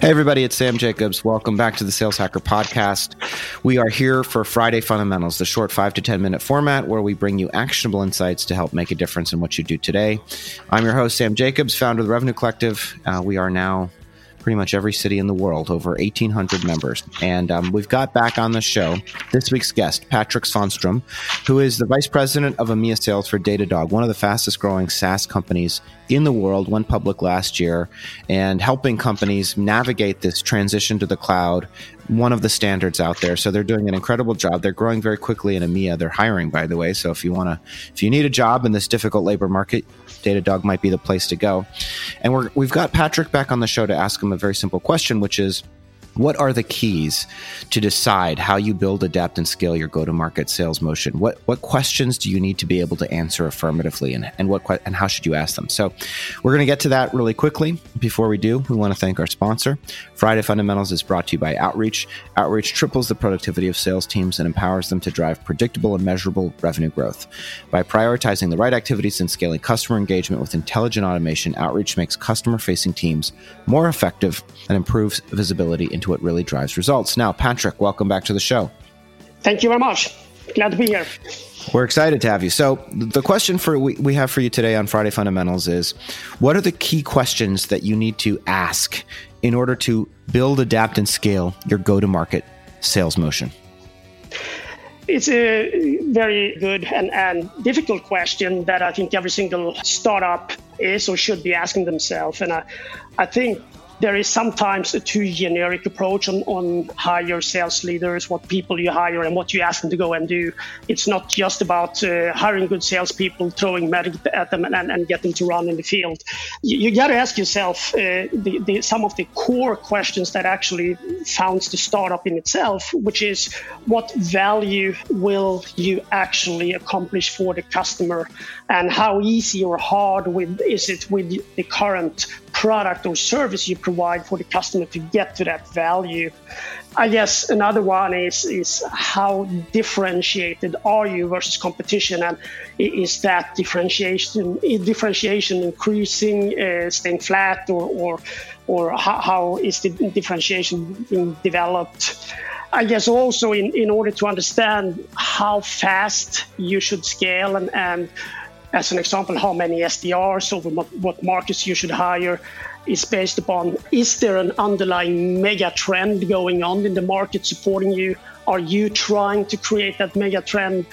Hey, everybody, it's Sam Jacobs. Welcome back to the Sales Hacker Podcast. We are here for Friday Fundamentals, the short five to 10 minute format where we bring you actionable insights to help make a difference in what you do today. I'm your host, Sam Jacobs, founder of the Revenue Collective. Uh, we are now pretty much every city in the world, over 1,800 members. And um, we've got back on the show this week's guest, Patrik Svanstrom, who is the vice president of EMEA sales for Datadog, one of the fastest growing SaaS companies in the world, went public last year, and helping companies navigate this transition to the cloud, one of the standards out there. So they're doing an incredible job. They're growing very quickly in EMEA. They're hiring, by the way. So if you want to, if you need a job in this difficult labor market, Datadog might be the place to go. And we're, we've got Patrik back on the show to ask him a very simple question, which is what are the keys to decide how you build, adapt, and scale your go-to-market sales motion? What what questions do you need to be able to answer affirmatively, and, and what and how should you ask them? So, we're going to get to that really quickly. Before we do, we want to thank our sponsor. Friday Fundamentals is brought to you by Outreach. Outreach triples the productivity of sales teams and empowers them to drive predictable and measurable revenue growth. By prioritizing the right activities and scaling customer engagement with intelligent automation, Outreach makes customer-facing teams more effective and improves visibility into what really drives results. Now, Patrik, welcome back to the show. Thank you very much. Glad to be here. We're excited to have you. So, the question for we, we have for you today on Friday Fundamentals is what are the key questions that you need to ask in order to build, adapt, and scale your go to market sales motion? It's a very good and, and difficult question that I think every single startup is or should be asking themselves. And I, I think there is sometimes a too generic approach on, on hire sales leaders, what people you hire and what you ask them to go and do. It's not just about uh, hiring good salespeople, throwing magic at them and, and get them to run in the field. You, you got to ask yourself uh, the, the, some of the core questions that actually founds the startup in itself, which is what value will you actually accomplish for the customer and how easy or hard with, is it with the current product or service you provide for the customer to get to that value. I guess another one is is how differentiated are you versus competition, and is that differentiation differentiation increasing, uh, staying flat, or or or how, how is the differentiation being developed? I guess also in, in order to understand how fast you should scale and, and as an example, how many SDRs over what markets you should hire is based upon is there an underlying mega trend going on in the market supporting you? Are you trying to create that mega trend?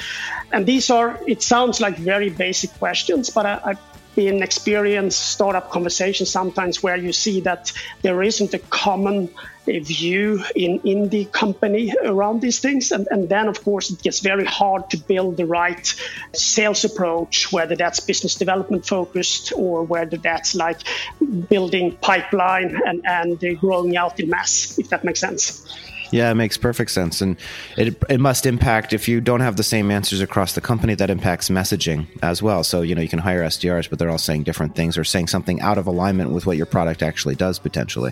And these are, it sounds like very basic questions, but I, I've been experienced startup conversations sometimes where you see that there isn't a common uh, view in, in the company around these things. And, and then, of course, it gets very hard to build the right sales approach, whether that's business development focused or whether that's like building pipeline and, and uh, growing out in mass, if that makes sense. Yeah, it makes perfect sense. And it, it must impact, if you don't have the same answers across the company, that impacts messaging as well. So, you know, you can hire SDRs, but they're all saying different things or saying something out of alignment with what your product actually does potentially.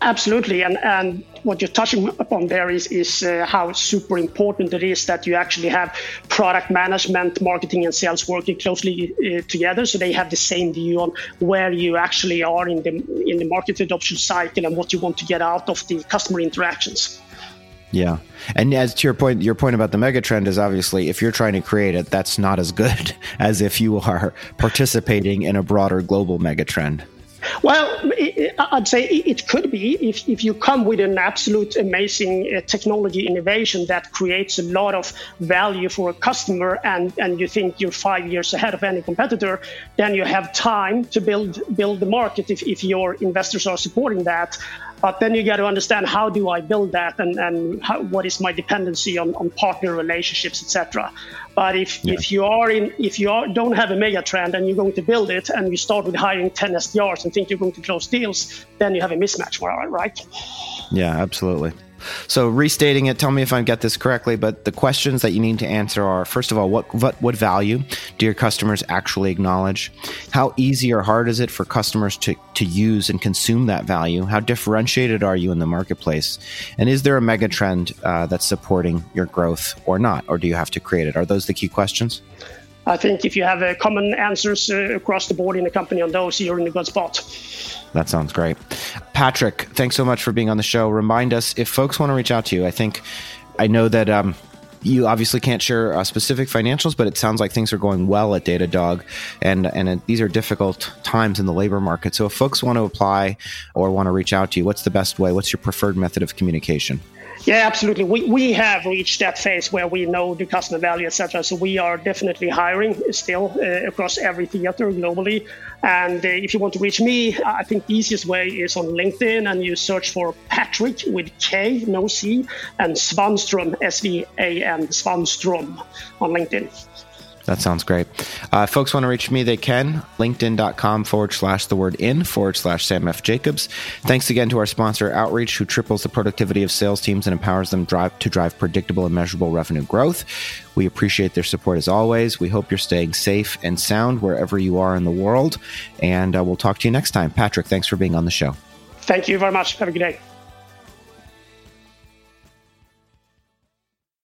Absolutely, and and what you're touching upon there is is uh, how super important it is that you actually have product management, marketing, and sales working closely uh, together, so they have the same view on where you actually are in the in the market adoption cycle and what you want to get out of the customer interactions. Yeah. And as to your point, your point about the megatrend is obviously if you're trying to create it, that's not as good as if you are participating in a broader global megatrend. Well, I'd say it could be if, if you come with an absolute amazing uh, technology innovation that creates a lot of value for a customer and, and you think you're five years ahead of any competitor, then you have time to build build the market if, if your investors are supporting that. But then you got to understand how do I build that and, and how, what is my dependency on, on partner relationships, etc. But if, yeah. if you are in if you are, don't have a mega trend and you're going to build it and you start with hiring 10 SDRs and think you're going to close deals, then you have a mismatch, right? Yeah, absolutely. So restating it, tell me if I get this correctly, but the questions that you need to answer are first of all, what, what what value do your customers actually acknowledge? How easy or hard is it for customers to, to use and consume that value? How differentiated are you in the marketplace? And is there a mega trend uh, that's supporting your growth or not? Or do you have to create it? Are those the key questions? I think if you have uh, common answers uh, across the board in the company on those, you're in a good spot. That sounds great. Patrik, thanks so much for being on the show. Remind us if folks want to reach out to you. I think I know that um, you obviously can't share uh, specific financials, but it sounds like things are going well at Datadog, and and it, these are difficult times in the labor market. So if folks want to apply or want to reach out to you, what's the best way? What's your preferred method of communication? Yeah, absolutely. We, we have reached that phase where we know the customer value, etc. So we are definitely hiring still uh, across every theater globally. And uh, if you want to reach me, I think the easiest way is on LinkedIn and you search for Patrik with K, no C, and Svanstrom, S V A N, Svanstrom on LinkedIn. That sounds great. Uh, folks want to reach me, they can. LinkedIn.com forward slash the word in forward slash Sam F. Jacobs. Thanks again to our sponsor, Outreach, who triples the productivity of sales teams and empowers them drive, to drive predictable and measurable revenue growth. We appreciate their support as always. We hope you're staying safe and sound wherever you are in the world. And uh, we'll talk to you next time. Patrik, thanks for being on the show. Thank you very much. Have a good day.